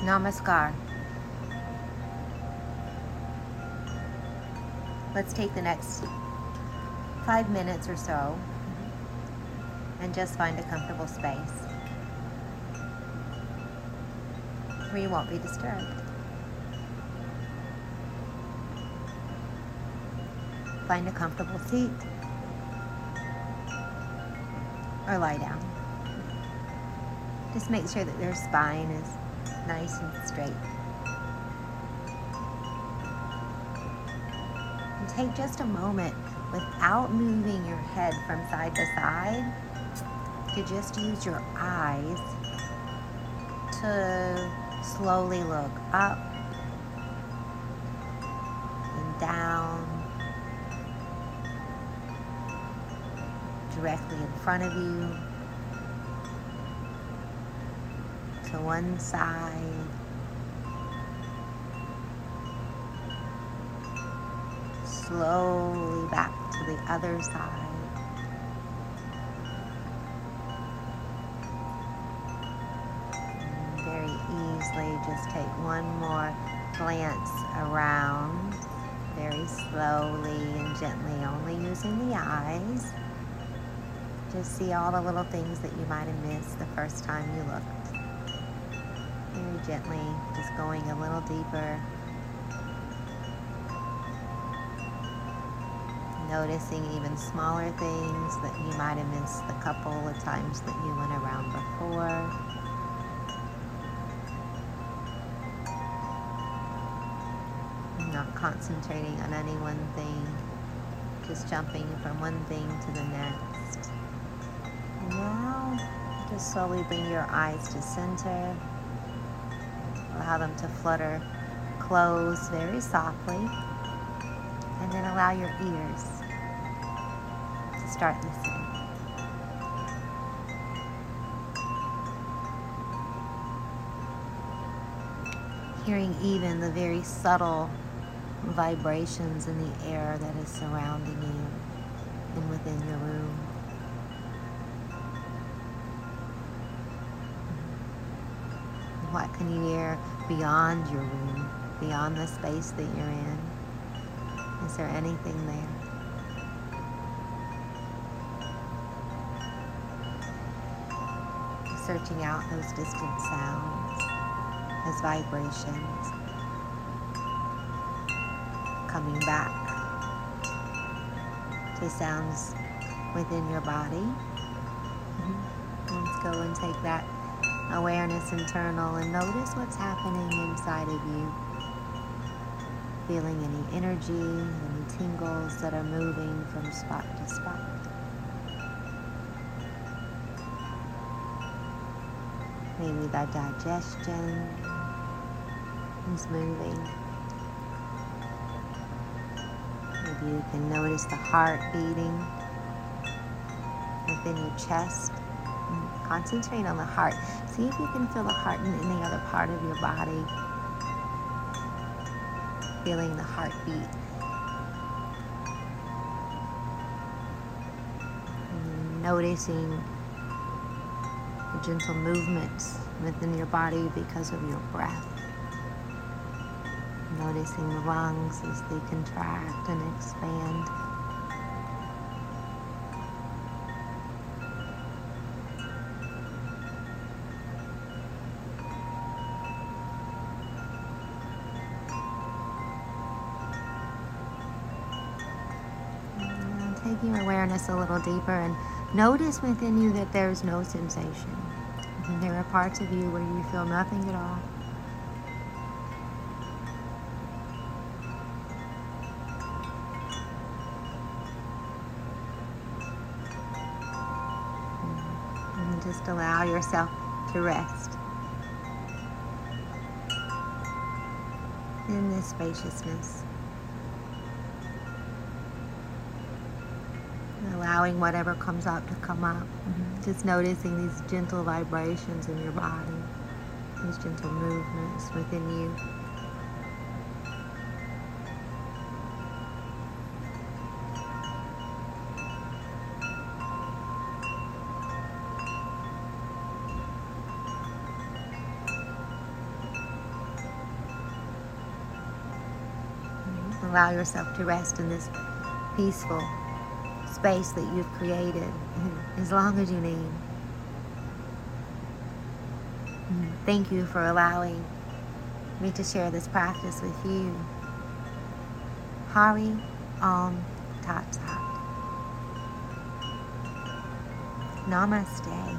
Namaskar. Let's take the next five minutes or so and just find a comfortable space where you won't be disturbed. Find a comfortable seat or lie down. Just make sure that their spine is nice and straight. And take just a moment without moving your head from side to side to just use your eyes to slowly look up and down directly in front of you to one side. Slowly back to the other side. Very easily just take one more glance around. Very slowly and gently only using the eyes. Just see all the little things that you might have missed the first time you looked gently just going a little deeper noticing even smaller things that you might have missed the couple of times that you went around before not concentrating on any one thing, just jumping from one thing to the next. Now, just slowly bring your eyes to center. Allow them to flutter close very softly. And then allow your ears to start listening. Hearing even the very subtle vibrations in the air that is surrounding you and within your room. What can you hear beyond your room, beyond the space that you're in? Is there anything there? Searching out those distant sounds, those vibrations coming back to sounds within your body. Mm-hmm. Let's go and take that awareness internal and notice what's happening inside of you. Feeling any energy, any tingles that are moving from spot to spot. Maybe the digestion is moving. Maybe you can notice the heart beating within your chest. Concentrate on the heart. See if you can feel the heart in any other part of your body. Feeling the heartbeat. Noticing the gentle movements within your body because of your breath. Noticing the lungs as they contract and expand. Taking awareness a little deeper and notice within you that there's no sensation. And there are parts of you where you feel nothing at all. Hmm. And just allow yourself to rest in this spaciousness. allowing whatever comes up to come up. Mm-hmm. Just noticing these gentle vibrations in your body, these gentle movements within you. Mm-hmm. allow yourself to rest in this peaceful space that you've created as long as you need. Thank you for allowing me to share this practice with you. Hari Om Tat Sat. Namaste.